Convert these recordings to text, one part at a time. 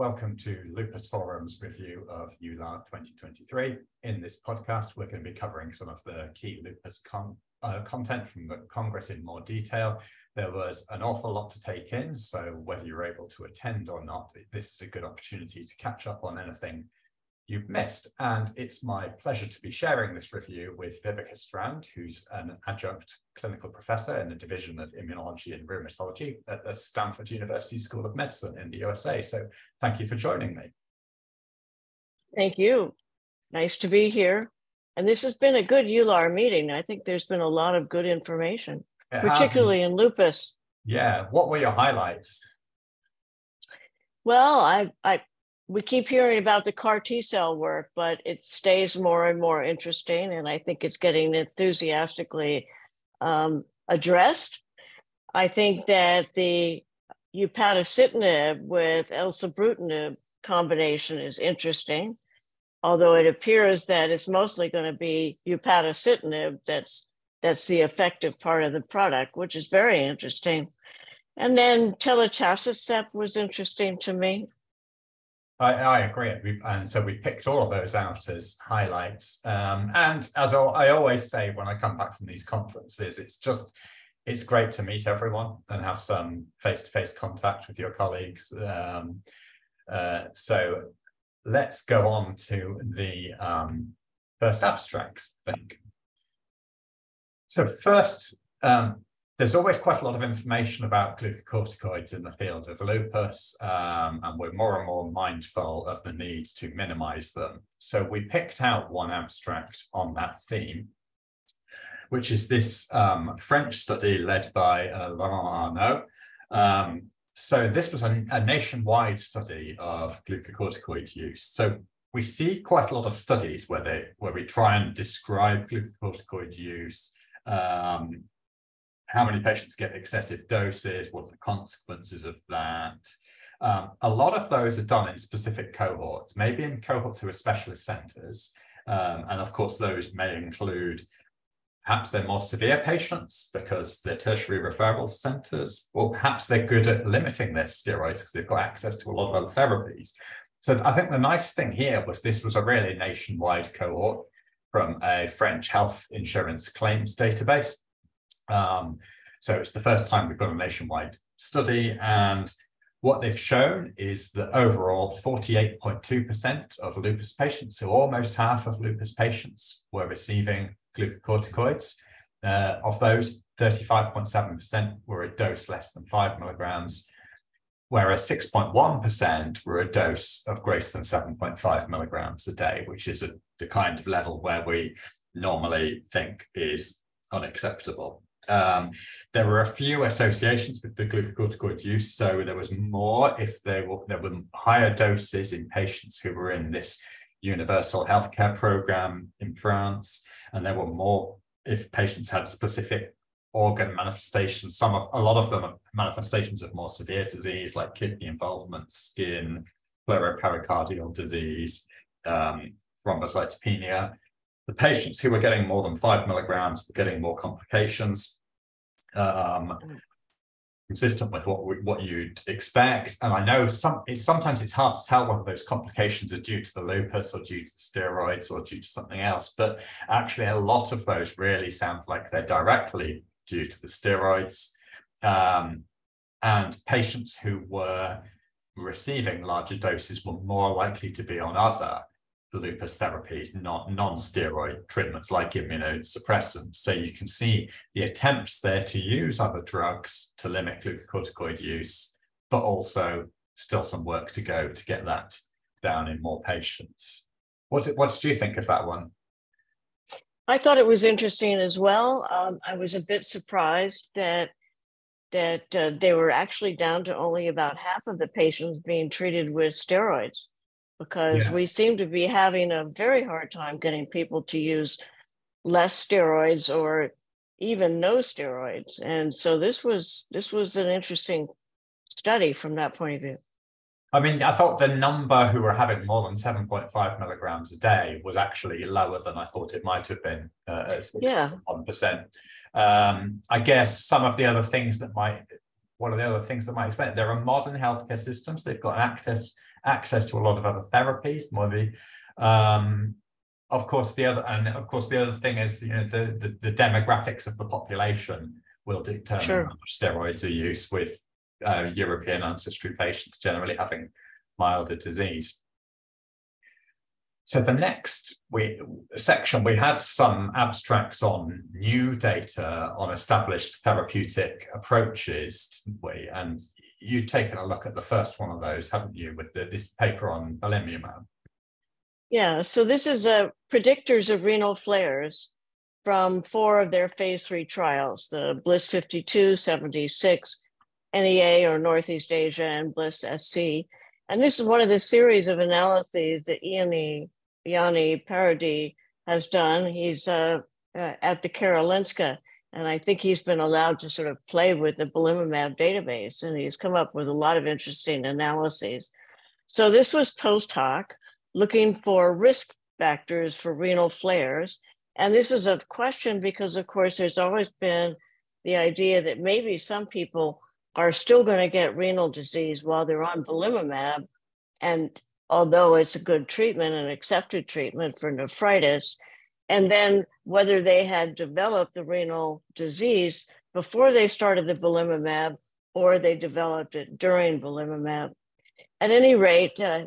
welcome to Lupus Forum's review of EULAR 2023. In this podcast, we're going to be covering some of the key lupus con uh, content from the Congress in more detail. There was an awful lot to take in, so whether you're able to attend or not, this is a good opportunity to catch up on anything you've missed. And it's my pleasure to be sharing this review with Vibeke Strand, who's an adjunct clinical professor in the Division of Immunology and Rheumatology at the Stanford University School of Medicine in the USA. So thank you for joining me. Thank you. Nice to be here. And this has been a good EULAR meeting. I think there's been a lot of good information, it particularly in lupus. Yeah. What were your highlights? Well, I, I we keep hearing about the CAR T cell work, but it stays more and more interesting, and I think it's getting enthusiastically um, addressed. I think that the upadacitinib with elsubrutinib combination is interesting, although it appears that it's mostly going to be upadacitinib that's that's the effective part of the product, which is very interesting. And then telitacicept was interesting to me. I, I agree. We've, and so we've picked all of those out as highlights. Um, and as I always say when I come back from these conferences, it's just it's great to meet everyone and have some face-to-face contact with your colleagues. Um, uh, so let's go on to the um, first abstracts, I think. So first, um, there's always quite a lot of information about glucocorticoids in the field of lupus, um, and we're more and more mindful of the need to minimize them. So we picked out one abstract on that theme, which is this um, French study led by uh, Laurent Arnaud. Um, so this was a, a nationwide study of glucocorticoid use. So we see quite a lot of studies where they where we try and describe glucocorticoid use um, how many patients get excessive doses, what are the consequences of that. Um, a lot of those are done in specific cohorts, maybe in cohorts who are specialist centers. Um, and of course, those may include perhaps they're more severe patients because they're tertiary referral centers, or perhaps they're good at limiting their steroids because they've got access to a lot of other therapies. So I think the nice thing here was this was a really nationwide cohort from a French health insurance claims database. Um, so it's the first time we've got a nationwide study. And what they've shown is that overall 48.2% of lupus patients, so almost half of lupus patients, were receiving glucocorticoids. Uh, of those, 35.7% were a dose less than five milligrams, whereas 6.1% were a dose of greater than 7.5 milligrams a day, which is a, the kind of level where we normally think is unacceptable. Um, there were a few associations with the glucocorticoid use. So there was more if there were, there were higher doses in patients who were in this universal healthcare program in France. And there were more if patients had specific organ manifestations. Some of a lot of them are manifestations of more severe disease like kidney involvement, skin, pleuropericardial disease, um, thrombocytopenia. The patients who were getting more than five milligrams were getting more complications um, consistent with what what you'd expect. And I know some it's, sometimes it's hard to tell whether those complications are due to the lupus or due to the steroids or due to something else. But actually, a lot of those really sound like they're directly due to the steroids. Um, and patients who were receiving larger doses were more likely to be on other lupus therapies, not non-steroid treatments like immunosuppressants. So you can see the attempts there to use other drugs to limit glucocorticoid use, but also still some work to go to get that down in more patients. What, did, what did you think of that one? I thought it was interesting as well. Um, I was a bit surprised that that uh, they were actually down to only about half of the patients being treated with steroids because yeah. we seem to be having a very hard time getting people to use less steroids or even no steroids and so this was this was an interesting study from that point of view i mean i thought the number who were having more than 7.5 milligrams a day was actually lower than i thought it might have been uh, at 6.1% yeah. um, i guess some of the other things that might one of the other things that might explain it, there are modern healthcare systems they've got access access to a lot of other therapies, maybe. Um, of course, the other, and of course, the other thing is, you know, the, the, the demographics of the population will determine sure. how much steroids are used with uh, European ancestry patients generally having milder disease. So the next we, section, we had some abstracts on new data on established therapeutic approaches, we? And you've taken a look at the first one of those, haven't you, with the, this paper on belimumab? Yeah, so this is a predictors of renal flares from four of their phase three trials, the BLISS 52, 76, NEA or Northeast Asia, and BLISS SC. And this is one of the series of analyses that Iani, Iani Parodis has done. He's uh, uh, at the Karolinska, and I think he's been allowed to sort of play with the belimumab database, and he's come up with a lot of interesting analyses. So this was post hoc, looking for risk factors for renal flares. And this is a question because, of course, there's always been the idea that maybe some people are still going to get renal disease while they're on belimumab. And although it's a good treatment and accepted treatment for nephritis, and then whether they had developed the renal disease before they started the belimumab or they developed it during belimumab. At any rate, uh,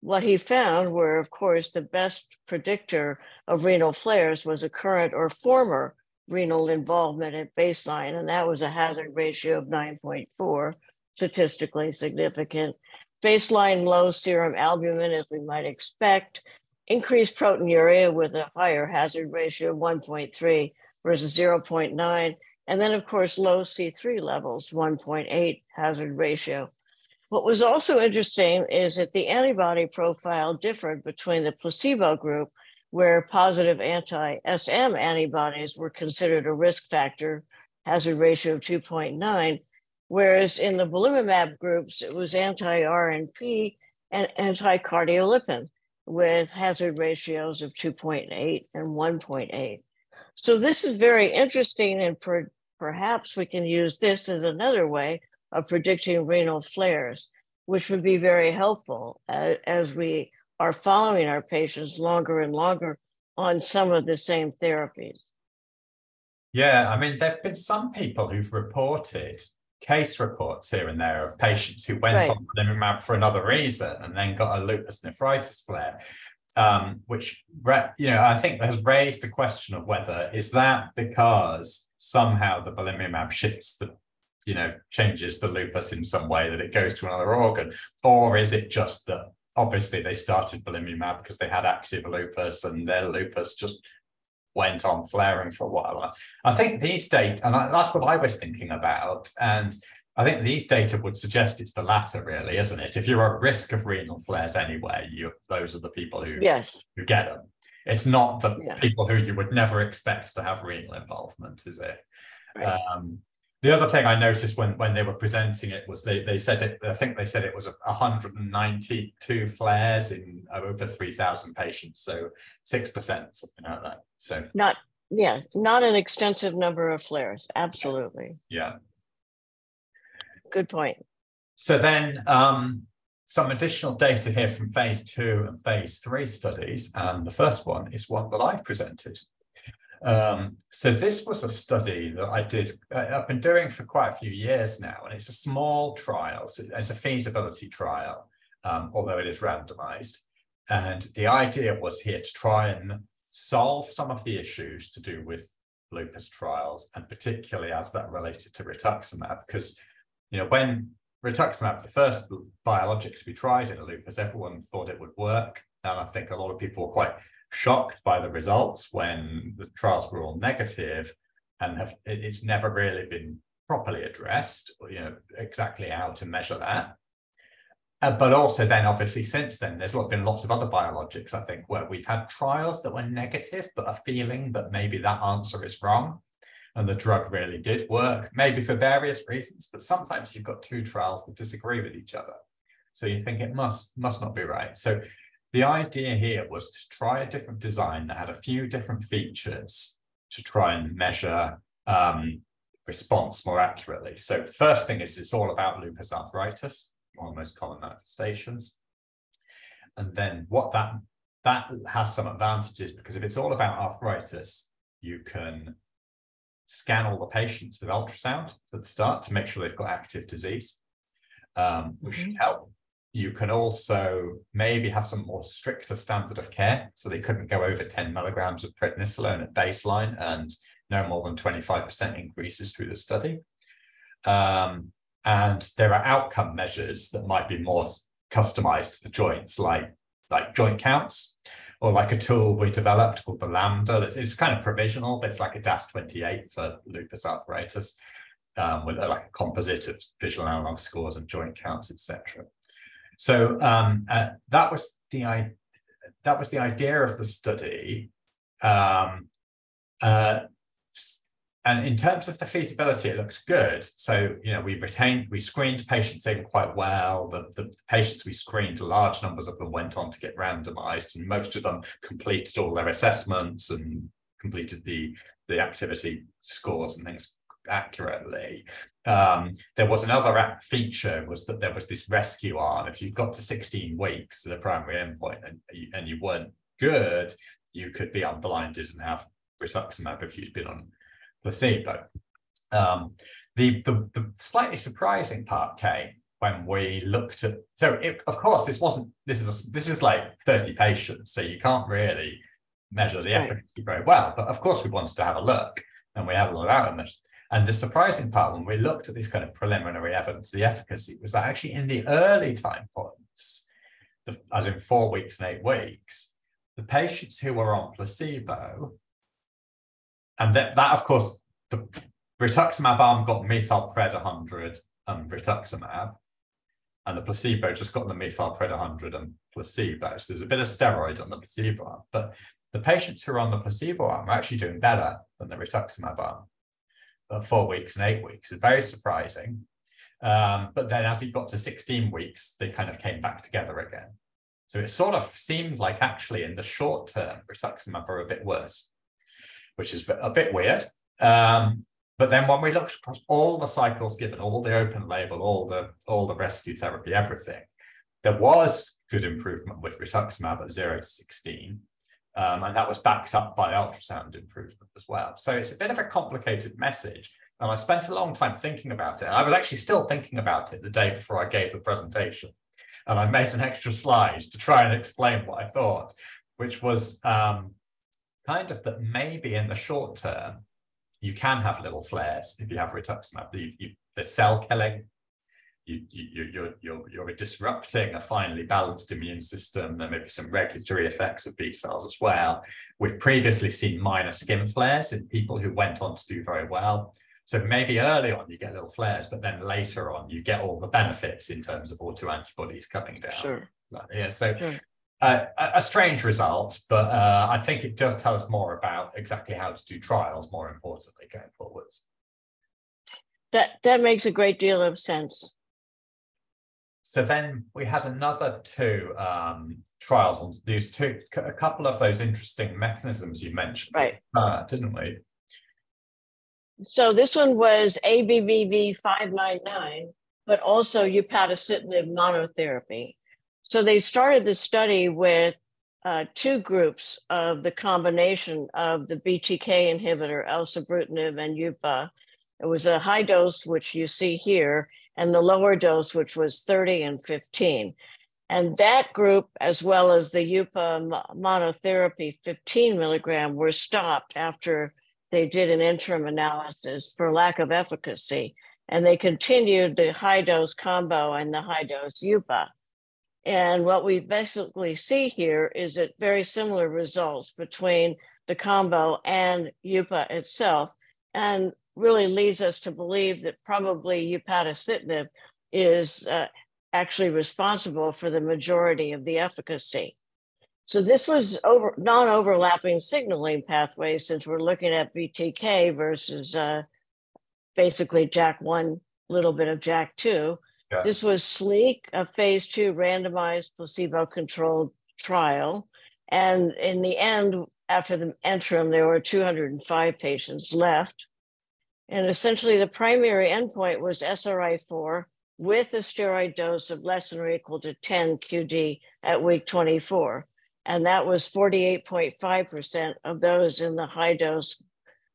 what he found were, of course, the best predictor of renal flares was a current or former renal involvement at baseline, and that was a hazard ratio of 9.4, statistically significant. Baseline low serum albumin, as we might expect, increased proteinuria with a higher hazard ratio of 1.3 versus 0.9, and then, of course, low C3 levels, 1.8 hazard ratio. What was also interesting is that the antibody profile differed between the placebo group where positive anti-SM antibodies were considered a risk factor, hazard ratio of 2.9, whereas in the belimumab groups, it was anti-RNP and anti-cardiolipin with hazard ratios of 2.8 and 1.8. So this is very interesting and per, perhaps we can use this as another way of predicting renal flares, which would be very helpful as, as we are following our patients longer and longer on some of the same therapies. Yeah, I mean, there have been some people who've reported case reports here and there of patients who went right. on belimumab for another reason and then got a lupus nephritis flare, um, which you know I think has raised the question of whether is that because somehow the belimumab shifts the you know changes the lupus in some way that it goes to another organ, or is it just that obviously they started belimumab because they had active lupus and their lupus just went on flaring for a while. I think these data, and that's what I was thinking about. And I think these data would suggest it's the latter, really, isn't it? If you're at risk of renal flares anyway, you those are the people who yes who get them. It's not the yeah. people who you would never expect to have renal involvement, is it? Right. Um, the other thing I noticed when when they were presenting it was they they said it. I think they said it was 192 flares in over 3,000 patients, so six percent, something like that. So not yeah, not an extensive number of flares. Absolutely. Yeah. Good point. So then um, some additional data here from phase two and phase three studies. And the first one is one that I've presented. Um, so this was a study that I did, I've been doing for quite a few years now, and it's a small trial. So it's a feasibility trial, um, although it is randomized. And the idea was here to try and solve some of the issues to do with lupus trials, and particularly as that related to rituximab, because you know when rituximab, the first biologic to be tried in lupus, everyone thought it would work, and I think a lot of people were quite shocked by the results when the trials were all negative and have it's never really been properly addressed you know exactly how to measure that. Uh, but also then obviously since then there's been lots of other biologics i think where we've had trials that were negative but a feeling that maybe that answer is wrong and the drug really did work maybe for various reasons but sometimes you've got two trials that disagree with each other. So you think it must must not be right. So the idea here was to try a different design that had a few different features to try and measure um, response more accurately. So first thing is it's all about lupus arthritis, one of the most common manifestations. And then what that that has some advantages because if it's all about arthritis, you can scan all the patients with ultrasound at the start to make sure they've got active disease, um, which mm-hmm. should help. You can also maybe have some more stricter standard of care. So they couldn't go over 10 milligrams of prednisolone at baseline and no more than 25% increases through the study. Um, and there are outcome measures that might be more customized to the joints, like like joint counts, or like a tool we developed called the Lambda. It's, it's kind of provisional, but it's like a DAS28 for lupus arthritis, um, with a, like a composite of visual analog scores and joint counts, etc. So um, uh, that was the that was the idea of the study. Um, uh, and in terms of the feasibility, it looked good. So, you know, we retained, we screened patients in quite well. The, the patients we screened, large numbers of them went on to get randomized, and most of them completed all their assessments and completed the, the activity scores and things accurately. Um, there was another feature was that there was this rescue arm. If you got to 16 weeks to the primary endpoint and, and you weren't good, you could be unblinded and have rituximab if you'd been on placebo. Um, the, the, the slightly surprising part came when we looked at so it, of course this wasn't this is a, this is like 30 patients so you can't really measure the efficacy very well but of course we wanted to have a look and we have a look at it and the surprising part when we looked at this kind of preliminary evidence the efficacy was that actually in the early time points the, as in four weeks and eight weeks the patients who were on placebo and that, that of course, the rituximab arm got methylpred 100 and rituximab, and the placebo just got the methylpred 100 and placebo. So there's a bit of steroid on the placebo arm, but the patients who are on the placebo arm are actually doing better than the rituximab arm four weeks and eight weeks. It's very surprising. Um, but then as it got to 16 weeks, they kind of came back together again. So it sort of seemed like actually in the short term, rituximab are a bit worse which is a bit weird. Um, but then when we looked across all the cycles given, all the open label, all the all the rescue therapy, everything, there was good improvement with rituximab at zero to 16. Um, and that was backed up by ultrasound improvement as well. So it's a bit of a complicated message. And I spent a long time thinking about it. I was actually still thinking about it the day before I gave the presentation. And I made an extra slide to try and explain what I thought, which was um, kind of that maybe in the short term, you can have little flares if you have rituximab. The, you, the cell killing, you, you, you're, you're, you're disrupting a finely balanced immune system. There may be some regulatory effects of B cells as well. We've previously seen minor skin flares in people who went on to do very well. So maybe early on you get little flares, but then later on you get all the benefits in terms of autoantibodies coming down. Sure. Yeah. So sure uh, a strange result, but uh, I think it does tell us more about exactly how to do trials. More importantly, going forwards. That that makes a great deal of sense. So then we had another two um, trials on these two, a couple of those interesting mechanisms you mentioned, right? Uh, didn't we? So this one was ABBV five nine nine, but also upadacitinib monotherapy. So they started the study with uh, two groups of the combination of the BTK inhibitor, elsubrutinib and UPA. It was a high dose, which you see here, and the lower dose, which was 30 and 15. And that group, as well as the UPA monotherapy 15 milligram, were stopped after they did an interim analysis for lack of efficacy. And they continued the high dose combo and the high dose UPA. And what we basically see here is that very similar results between the combo and UPA itself, and really leads us to believe that probably upadacitinib is uh, actually responsible for the majority of the efficacy. So this was over non-overlapping signaling pathways since we're looking at BTK versus uh, basically JAK1, little bit of JAK2. Yeah. This was SLEEK, a phase two randomized placebo controlled trial. And in the end, after the interim, there were 205 patients left. And essentially, the primary endpoint was SRI4 with a steroid dose of less than or equal to 10 QD at week 24. And that was 48.5% of those in the high dose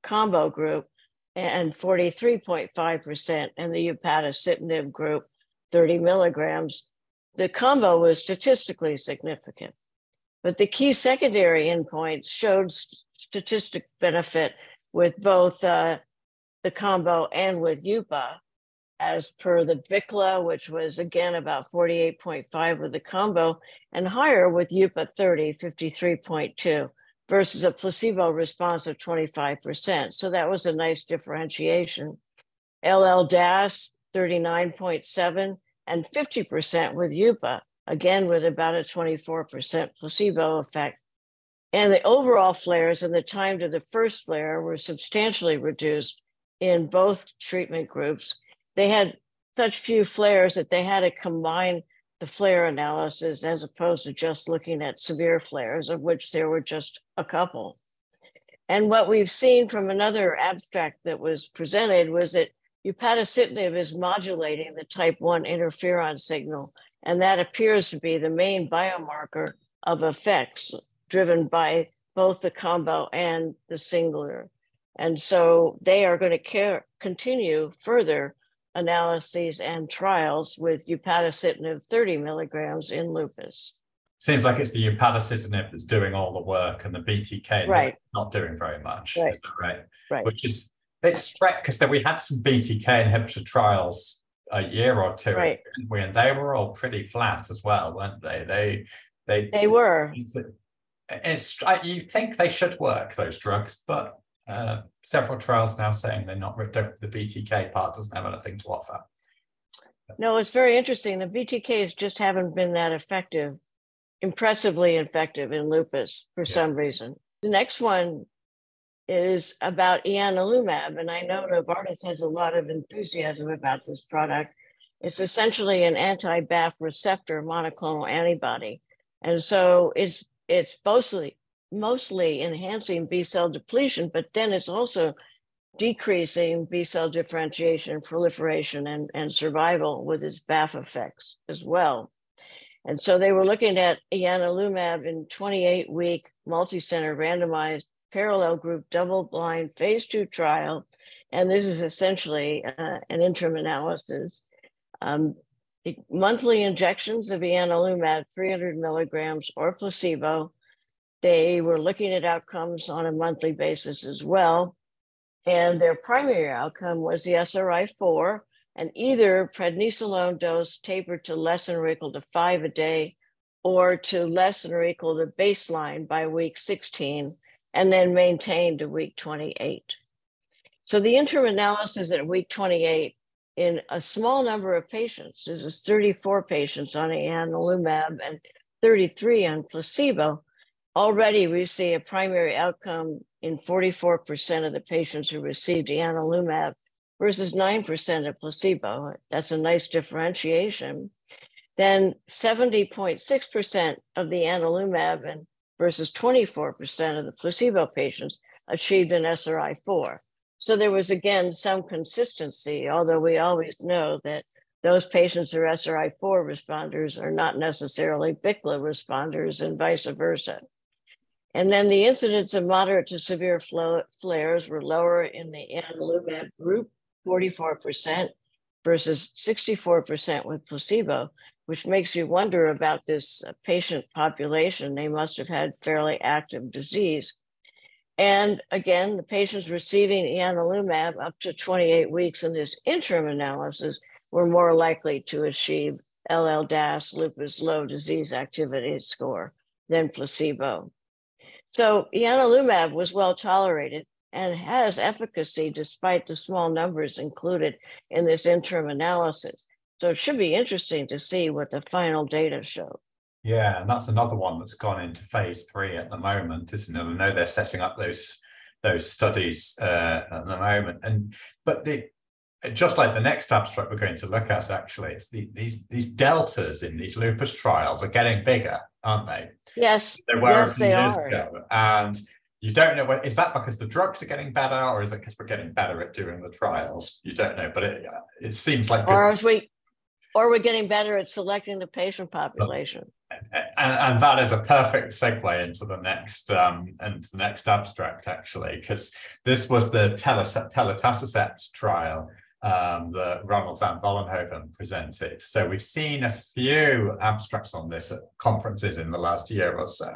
combo group and 43.5% in the upadacitinib group, 30 milligrams. The combo was statistically significant. But the key secondary endpoints showed statistic benefit with both uh, the combo and with UPA, as per the BICLA, which was again about 48.5 with the combo, and higher with UPA 30, 53.2 versus a placebo response of 25%. So that was a nice differentiation. LL DAS 39.7 and 50% with UPA, again with about a 24% placebo effect. And the overall flares and the time to the first flare were substantially reduced in both treatment groups. They had such few flares that they had to combine the flare analysis as opposed to just looking at severe flares, of which there were just a couple. And what we've seen from another abstract that was presented was that upadacitinib is modulating the type 1 interferon signal, and that appears to be the main biomarker of effects driven by both the combo and the singular. And so they are going to care, continue further analyses and trials with upadacitinib 30 milligrams in lupus. Seems like it's the upadacitinib that's doing all the work and the BTK right. not doing very much. Right. right? Right. Which is it's strange because we had some BTK inhibitor trials a year or two right. ago, and they were all pretty flat as well, weren't they? They they they were. It's you think they should work those drugs, but uh, several trials now saying they're not the BTK part doesn't have anything to offer. No, it's very interesting. The BTKs just haven't been that effective, impressively effective in lupus for yeah. some reason. The next one is about ianalumab, and I know Novartis has a lot of enthusiasm about this product. It's essentially an anti-BAFF receptor monoclonal antibody, and so it's it's mostly mostly enhancing B cell depletion, but then it's also decreasing B cell differentiation, proliferation, and, and survival with its BAFF effects as well. And so they were looking at ianalumab in 28 week multi-center randomized parallel group double blind phase two trial. And this is essentially uh, an interim analysis. Um, monthly injections of ianalumab, 300 milligrams or placebo, they were looking at outcomes on a monthly basis as well. And their primary outcome was the SRI 4 and either prednisolone dose tapered to less than or equal to five a day or to less than or equal to baseline by week 16 and then maintained to week 28. So the interim analysis at week 28 in a small number of patients, this is 34 patients on ianalumab and 33 on placebo, Already, we see a primary outcome in 44% of the patients who received ianalumab versus 9% of placebo. That's a nice differentiation. Then 70.6% of the ianalumab and versus 24% of the placebo patients achieved an SRI-4. So there was again some consistency, although we always know that those patients who are SRI-4 responders are not necessarily BICLA responders and vice versa. And then the incidence of moderate to severe flares were lower in the adalimumab group, 44% versus 64% with placebo, which makes you wonder about this uh, patient population. They must have had fairly active disease. And again, the patients receiving ianalumab up to 28 weeks in this interim analysis were more likely to achieve LL-DAS lupus low disease activity score than placebo. So ianalumab was well tolerated and has efficacy despite the small numbers included in this interim analysis. So it should be interesting to see what the final data show. Yeah, and that's another one that's gone into phase three at the moment, isn't it? I know they're setting up those those studies uh, at the moment, and but the just like the next abstract we're going to look at, actually, it's the, these these deltas in these lupus trials are getting bigger, aren't they? Yes, they were yes, they are. Ago. And you don't know what is that because the drugs are getting better, or is it because we're getting better at doing the trials? You don't know, but it it seems like or as we or we're getting better at selecting the patient population. And, and that is a perfect segue into the next um, into the next abstract, actually, because this was the telitacicept trial um, that Ronald van Vollenhoven presented. So we've seen a few abstracts on this at conferences in the last year or so.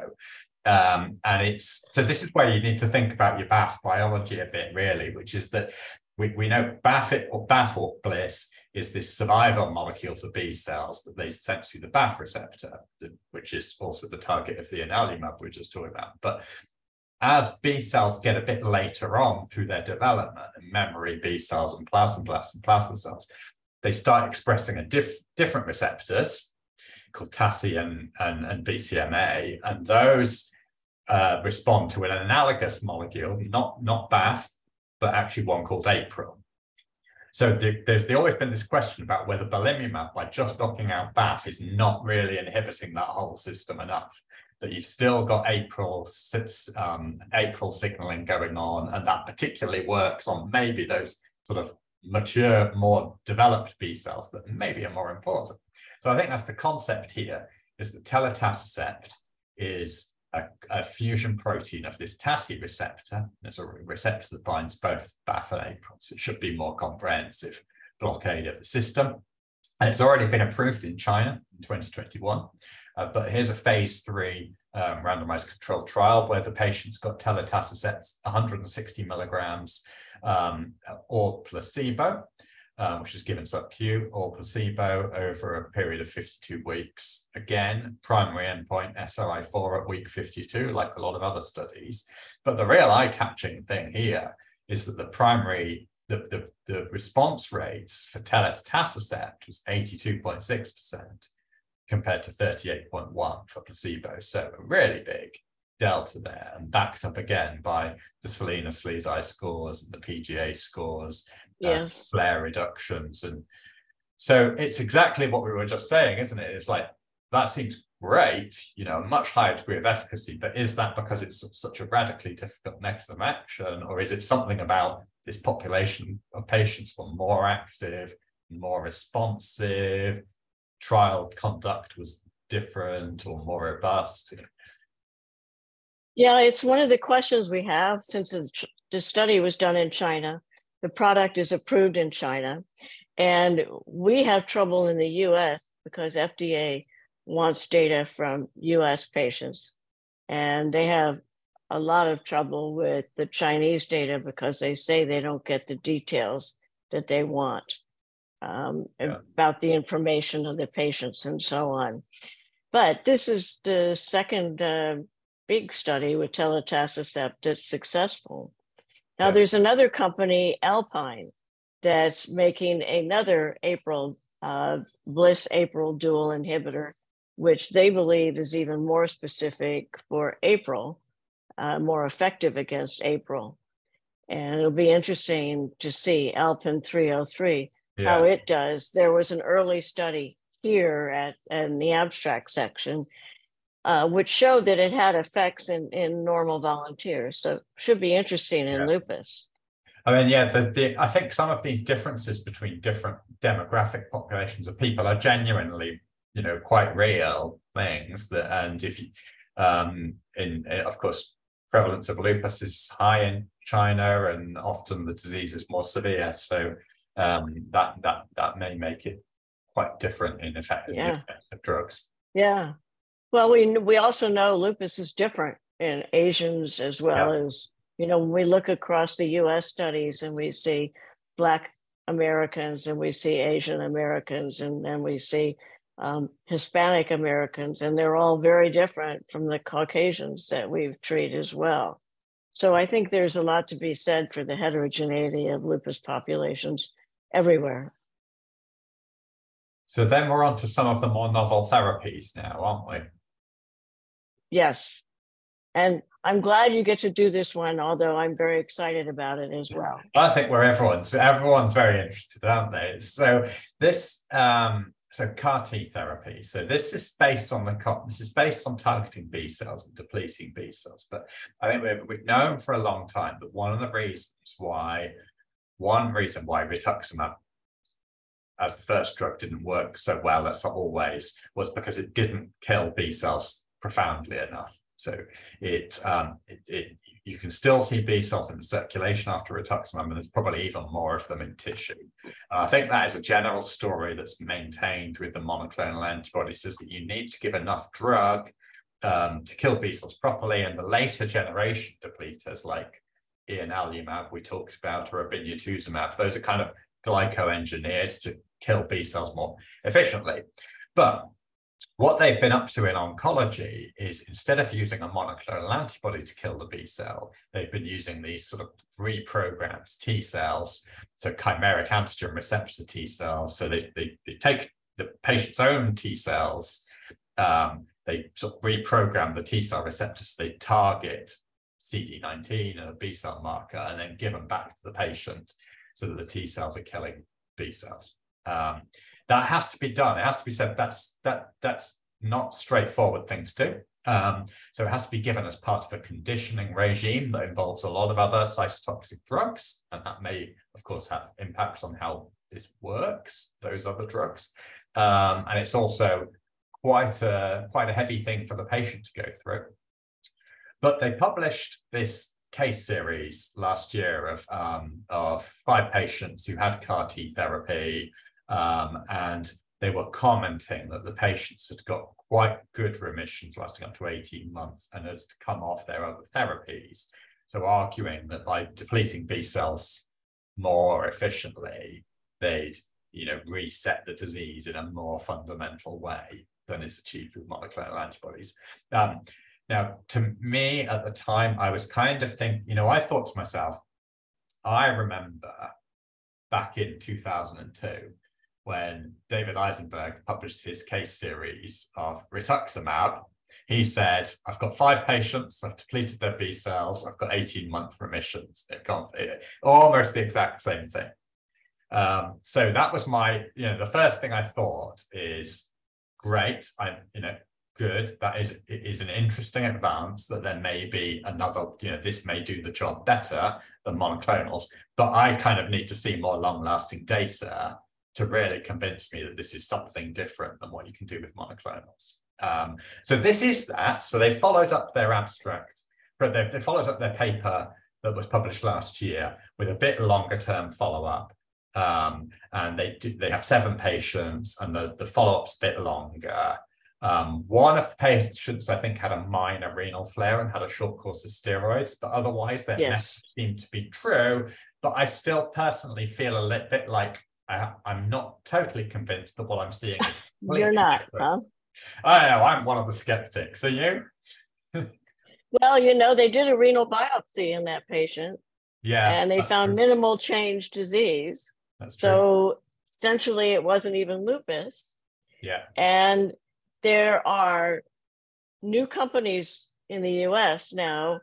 Um, and it's so this is where you need to think about your BAFF biology a bit, really, which is that we, we know BAFF or BAFF or BLyS is this survival molecule for B cells that they essentially the BAFF receptor, which is also the target of the ianalumab we are just talking about. But as B cells get a bit later on through their development, and memory B cells and plasmablasts and plasma cells, they start expressing a diff, different receptors called TACI and, and, and BCMA, and those uh, respond to an analogous molecule, not, not BAFF, but actually one called APRIL. So the, there's the, always been this question about whether belimumab, by just knocking out BAFF, is not really inhibiting that whole system enough. That you've still got APRIL um, APRIL signaling going on, and that particularly works on maybe those sort of mature, more developed B cells that maybe are more important. So I think that's the concept here: is that telitacicept is a, a, fusion protein of this TACI receptor. It's a receptor that binds both BAFF and APRIL, so it should be more comprehensive blockade of the system. And it's already been approved in China in 2021. Uh, but here's a phase three um, randomized controlled trial where the patients got telitacicept 160 milligrams um, or placebo um, which is given sub-Q or placebo over a period of 52 weeks. Again, primary endpoint SRI4 at week 52, like a lot of other studies. But the real eye-catching thing here is that the primary, the, the, the response rates for telitacicept was 82.6% compared to 38.1 for placebo. So a really big delta there and backed up again by the Selena SLEDAI scores and the PGA scores uh, yes. flare reductions. And so it's exactly what we were just saying, isn't it? It's like that seems great, you know, a much higher degree of efficacy, but is that because it's such a radically difficult mechanism of action, or is it something about this population of patients were more active, more responsive, trial conduct was different or more robust? Yeah, it's one of the questions we have since the study was done in China the product is approved in China. And we have trouble in the US because FDA wants data from US patients. And they have a lot of trouble with the Chinese data because they say they don't get the details that they want um, yeah. about the information of the patients and so on. But this is the second uh, big study with telitacicept that's successful. Now, yeah. there's another company, Alpine, that's making another APRIL, uh, BLyS APRIL dual inhibitor, which they believe is even more specific for APRIL, uh, more effective against APRIL. And it'll be interesting to see ALPN 303, yeah. how it does. There was an early study here at in the abstract section uh, which showed that it had effects in, in normal volunteers. So should be interesting in yeah. lupus. I mean, yeah, the, the, I think some of these differences between different demographic populations of people are genuinely, you know, quite real things. That and if you, um, in of course, prevalence of lupus is high in China, and often the disease is more severe. So um, that that that may make it quite different in effect, yeah. effect of drugs. Yeah, well, we we also know lupus is different in Asians as well yeah. as you know when we look across the U.S. studies and we see Black Americans and we see Asian Americans and then we see um, Hispanic Americans, and they're all very different from the Caucasians that we've treated as well. So I think there's a lot to be said for the heterogeneity of lupus populations everywhere. So then we're on to some of the more novel therapies now, aren't we? Yes. And I'm glad you get to do this one, although I'm very excited about it as well. I think we're everyone's everyone's very interested, aren't they? So this um so CAR T therapy. So this is based on the this is based on targeting B cells and depleting B cells. But I think we've, we've known for a long time that one of the reasons why one reason why rituximab as the first drug didn't work so well as always was because it didn't kill B cells profoundly enough. So it, um, it, it, you can still see B cells in circulation after rituximab, and there's probably even more of them in tissue. And I think that is a general story that's maintained with the monoclonal antibodies is that you need to give enough drug um, to kill B cells properly, and the later generation depleters like ianalumab we talked about or obinutuzumab, those are kind of glyco-engineered to kill B cells more efficiently. But what they've been up to in oncology is instead of using a monoclonal antibody to kill the B cell, they've been using these sort of reprogrammed T cells, so chimeric antigen receptor T cells. So they, they, they take the patient's own T cells, um, they sort of reprogram the T cell receptors, they target CD19 and a B cell marker, and then give them back to the patient so that the T cells are killing B cells. Um, that has to be done. It has to be said that's that that's not straightforward thing to do. Um, so it has to be given as part of a conditioning regime that involves a lot of other cytotoxic drugs, and that may, of course, have impacts on how this works. Those other drugs, um, and it's also quite a quite a heavy thing for the patient to go through. But they published this case series last year of um, of five patients who had CAR T therapy um, and they were commenting that the patients had got quite good remissions lasting up to 18 months and had come off their other therapies. So arguing that by depleting B cells more efficiently, they'd you know reset the disease in a more fundamental way than is achieved with monoclonal antibodies. Um, now, to me at the time, I was kind of thinking, you know, I thought to myself, I remember back in 2002 when David Isenberg published his case series of rituximab, he said, I've got five patients, I've depleted their B cells, I've got 18 month remissions. They've gone almost the exact same thing. Um, so that was my, you know, the first thing I thought is great. I'm, you know, good. That is is an interesting advance that there may be another, you know, this may do the job better than monoclonals, but I kind of need to see more long lasting data to really convince me that this is something different than what you can do with monoclonals. Um, so this is that. So they followed up their abstract, but they, they followed up their paper that was published last year with a bit longer term follow up. Um, and they do, they have seven patients, and the, the follow up's a bit longer. Um, one of the patients, I think, had a minor renal flare and had a short course of steroids, but otherwise that yes. seemed to be true. But I still personally feel a little bit like I, am not totally convinced that what I'm seeing is. You're not, huh? I know. I'm one of the skeptics. Are you? well, you know, they did a renal biopsy in that patient. Yeah. And they found true. minimal change disease. That's true. So essentially, it wasn't even lupus. Yeah. And there are new companies in the US now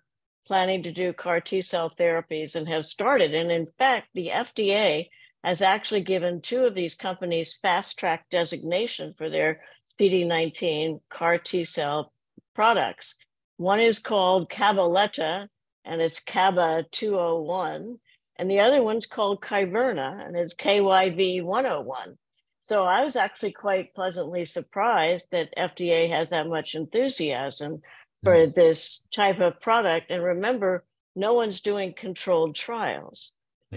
planning to do CAR T cell therapies and have started. And in fact, the FDA has actually given two of these companies fast track designation for their CD19 CAR T cell products. One is called Cabaletta, and it's CABA 201, and the other one's called Kyverna, and it's KYV 101. So I was actually quite pleasantly surprised that FDA has that much enthusiasm for mm. this type of product. And remember, no one's doing controlled trials.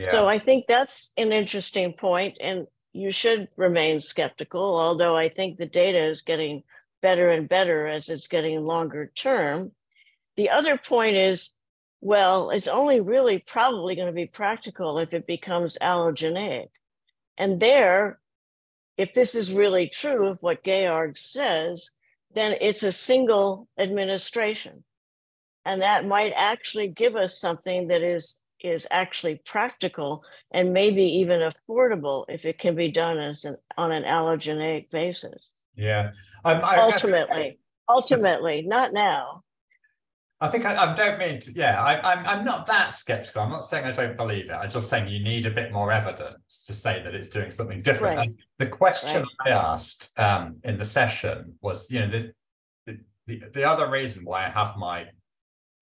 So I think that's an interesting point, and you should remain skeptical. Although I think the data is getting better and better as it's getting longer term. The other point is, well, it's only really probably going to be practical if it becomes allogeneic, and there, if this is really true of what Georg says, then it's a single administration. And that might actually give us something that is is actually practical and maybe even affordable if it can be done as an on an allogeneic basis. Yeah. Um, I, ultimately, I, ultimately, not now. I think I, I don't mean to, yeah, I, am I'm, I'm not that skeptical. I'm not saying I don't believe it. I'm just saying you need a bit more evidence to say that it's doing something different. Right. the question right. I asked um, in the session was, you know, the, the, the, the other reason why I have my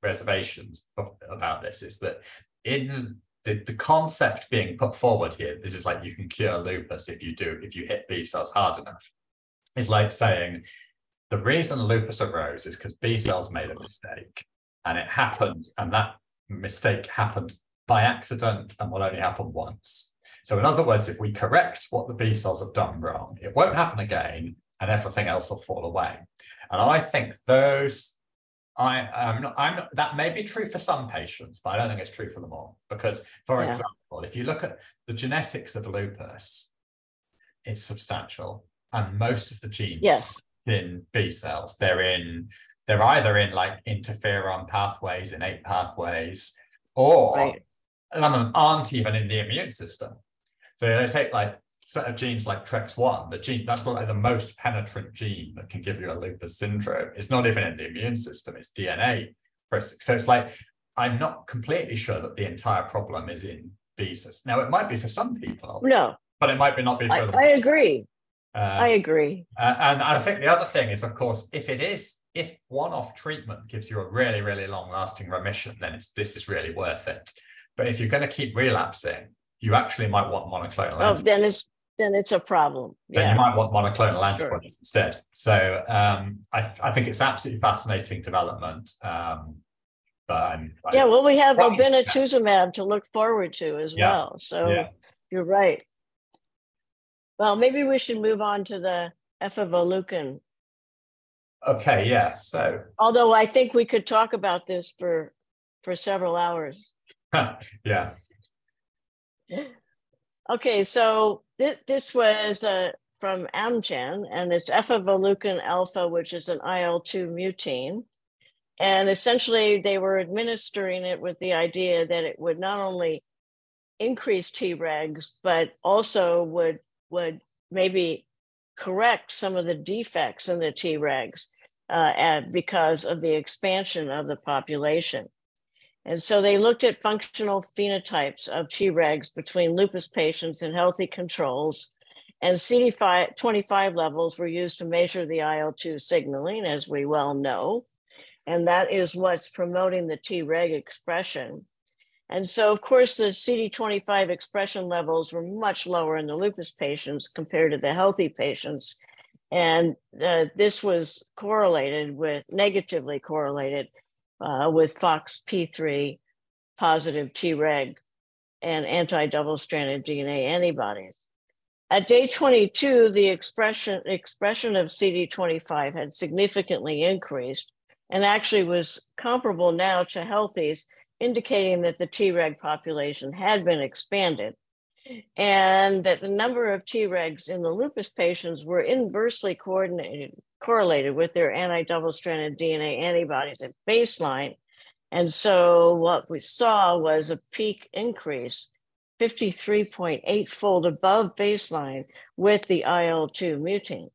reservations about this is that in the, the concept being put forward here, this is like you can cure lupus if you do, if you hit B cells hard enough, is like saying the reason lupus arose is because B cells made a mistake and it happened, and that mistake happened by accident and will only happen once. So, in other words, if we correct what the B cells have done wrong, it won't happen again and everything else will fall away. And I think those I am not, I'm not, that may be true for some patients, but I don't think it's true for them all. Because, for yeah. example, if you look at the genetics of lupus, it's substantial, and most of the genes yes. in B cells. They're in they're either in like interferon pathways, innate pathways, or right. aren't even in the immune system. So they take like set of genes like TREX1, the gene that's like the most penetrant gene that can give you a lupus syndrome. It's not even in the immune system, it's DNA. So it's like, I'm not completely sure that the entire problem is in B cells. Now, it might be for some people. No. But it might be not be for I, I agree. Uh, I agree. Uh, and I think the other thing is, of course, if it is, if one-off treatment gives you a really, really long-lasting remission, then it's this is really worth it. But if you're going to keep relapsing, you actually might want monoclonal. Oh, then it's then it's a problem. Then yeah. you might want monoclonal antibodies sure. instead. So um, I, I think it's absolutely fascinating development. Um, but I'm, yeah, well, we have obinutuzumab to look forward to as yeah. well. So yeah. you're right. Well, maybe we should move on to the efavaleukin. Okay. Yeah. So although I think we could talk about this for for several hours. yeah. Okay, so th- this was uh, from Amgen, and it's efavaleukin alpha, which is an IL 2 mutein. And essentially, they were administering it with the idea that it would not only increase Tregs, but also would would maybe correct some of the defects in the Tregs uh, because of the expansion of the population. And so they looked at functional phenotypes of Tregs between lupus patients and healthy controls. And CD25 levels were used to measure the IL 2 signaling, as we well know. And that is what's promoting the Treg expression. And so, of course, the CD25 expression levels were much lower in the lupus patients compared to the healthy patients. And uh, this was correlated with, negatively correlated uh, with FOXP3 positive Treg and anti double stranded DNA antibodies. At day 22, the expression, expression of CD25 had significantly increased and actually was comparable now to healthies, indicating that the Treg population had been expanded and that the number of Tregs in the lupus patients were inversely coordinated correlated with their anti-double stranded DNA antibodies at baseline. And so what we saw was a peak increase, 53.8 fold above baseline with the IL-2 mutant.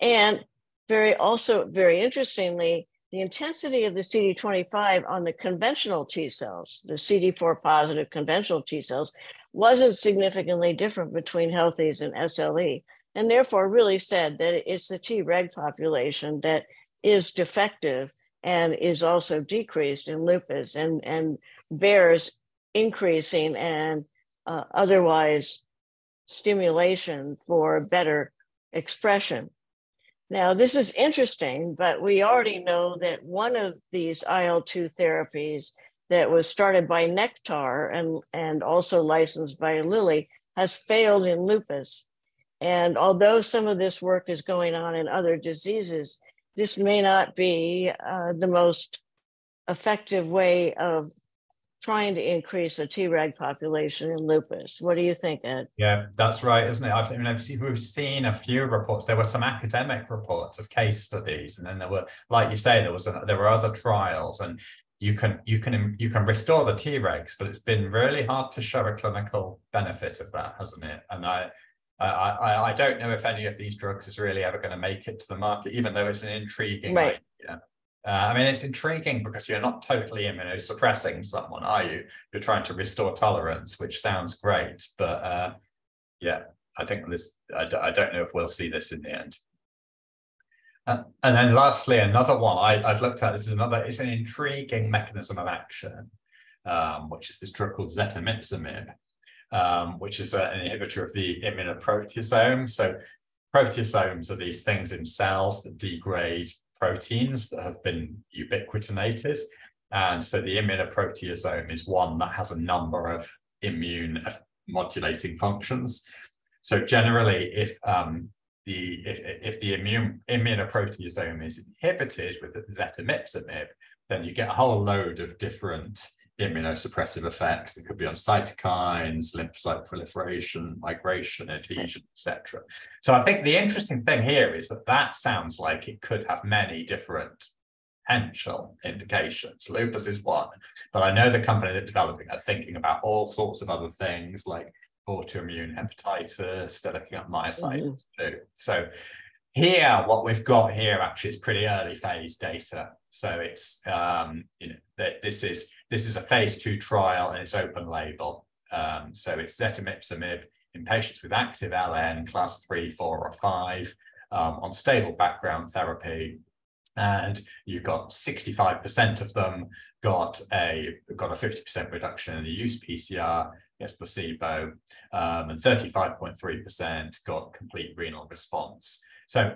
And very also very interestingly, the intensity of the CD25 on the conventional T cells, the CD4 positive conventional T cells, wasn't significantly different between healthies and SLE and therefore really said that it's the Treg population that is defective and is also decreased in lupus and, and bears increasing and uh, otherwise stimulation for better expression. Now, this is interesting, but we already know that one of these IL 2 therapies that was started by Nektar and, and also licensed by Lilly has failed in lupus. And although some of this work is going on in other diseases, this may not be uh, the most effective way of trying to increase the Treg population in lupus. What do you think, Ed? Yeah, that's right, isn't it? I've, I mean, I've seen, we've seen a few reports. There were some academic reports of case studies, and then there were, like you say, there was a, there were other trials, and you can you can you can restore the Tregs, but it's been really hard to show a clinical benefit of that, hasn't it? And I I, I, I don't know if any of these drugs is really ever going to make it to the market, even though it's an intriguing right. idea. Uh, I mean, it's intriguing because you're not totally immunosuppressing someone, are you? You're trying to restore tolerance, which sounds great, but uh, yeah, I think this. I, I don't know if we'll see this in the end. Uh, and then lastly, another one I, have looked at. This is another. It's an intriguing mechanism of action, um, which is this drug called zetomipzomib, um, which is an inhibitor of the immunoproteasome. So proteasomes are these things in cells that degrade proteins that have been ubiquitinated. And so the immunoproteasome is one that has a number of immune modulating functions. So generally, if um, the if, if the immune immunoproteasome is inhibited with zetomipzomib, then you get a whole load of different immunosuppressive effects that could be on cytokines, lymphocyte proliferation, migration, adhesion, etc. So I think the interesting thing here is that that sounds like it could have many different potential indications. Lupus is one, but I know the company that developing are thinking about all sorts of other things like autoimmune hepatitis, they're looking at myositis mm-hmm. too. So here, what we've got here actually is pretty early phase data. So it's um, you know that this is this is a phase two trial and it's open label. Um, so it's zetomipzomib in patients with active LN class three, four, or five um, on stable background therapy. And you've got 65% of them got a got a 50% reduction in the UPCR against placebo, um, and 35.3% got complete renal response. So,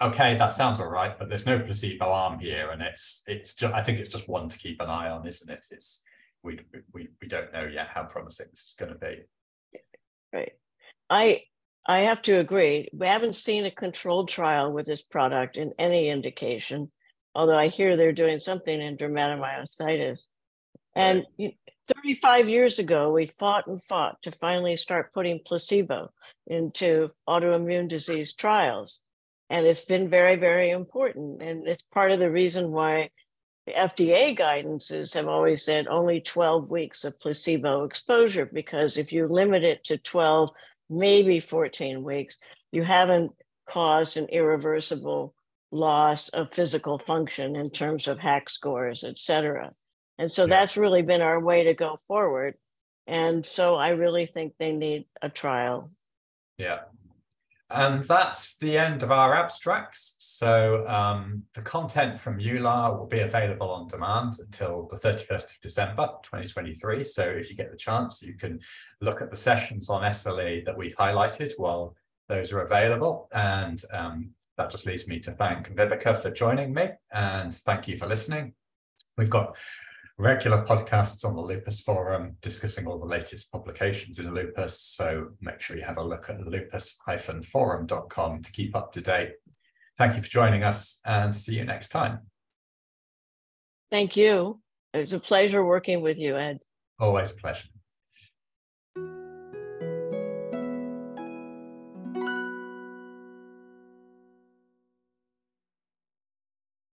okay, that sounds all right, but there's no placebo arm here, and it's it's just I think it's just one to keep an eye on, isn't it? It's we we we don't know yet how promising this is going to be. Right. I I have to agree. We haven't seen a controlled trial with this product in any indication, although I hear they're doing something in dermatomyositis. And right. 35 years ago, we fought and fought to finally start putting placebo into autoimmune disease trials. And it's been very, very important. And it's part of the reason why the FDA guidances have always said only 12 weeks of placebo exposure, because if you limit it to 12, maybe 14 weeks, you haven't caused an irreversible loss of physical function in terms of HAQ scores, et cetera. And so yeah. that's really been our way to go forward. And so I really think they need a trial. Yeah. And that's the end of our abstracts. So um, the content from EULAR will be available on demand until the 31st of December 2023. So if you get the chance, you can look at the sessions on SLE that we've highlighted while those are available. And um, that just leaves me to thank Vibeke for joining me and thank you for listening. We've got regular podcasts on the Lupus Forum discussing all the latest publications in lupus. So make sure you have a look at lupus-forum.com to keep up to date. Thank you for joining us and see you next time. Thank you. It was a pleasure working with you, Ed. Always a pleasure.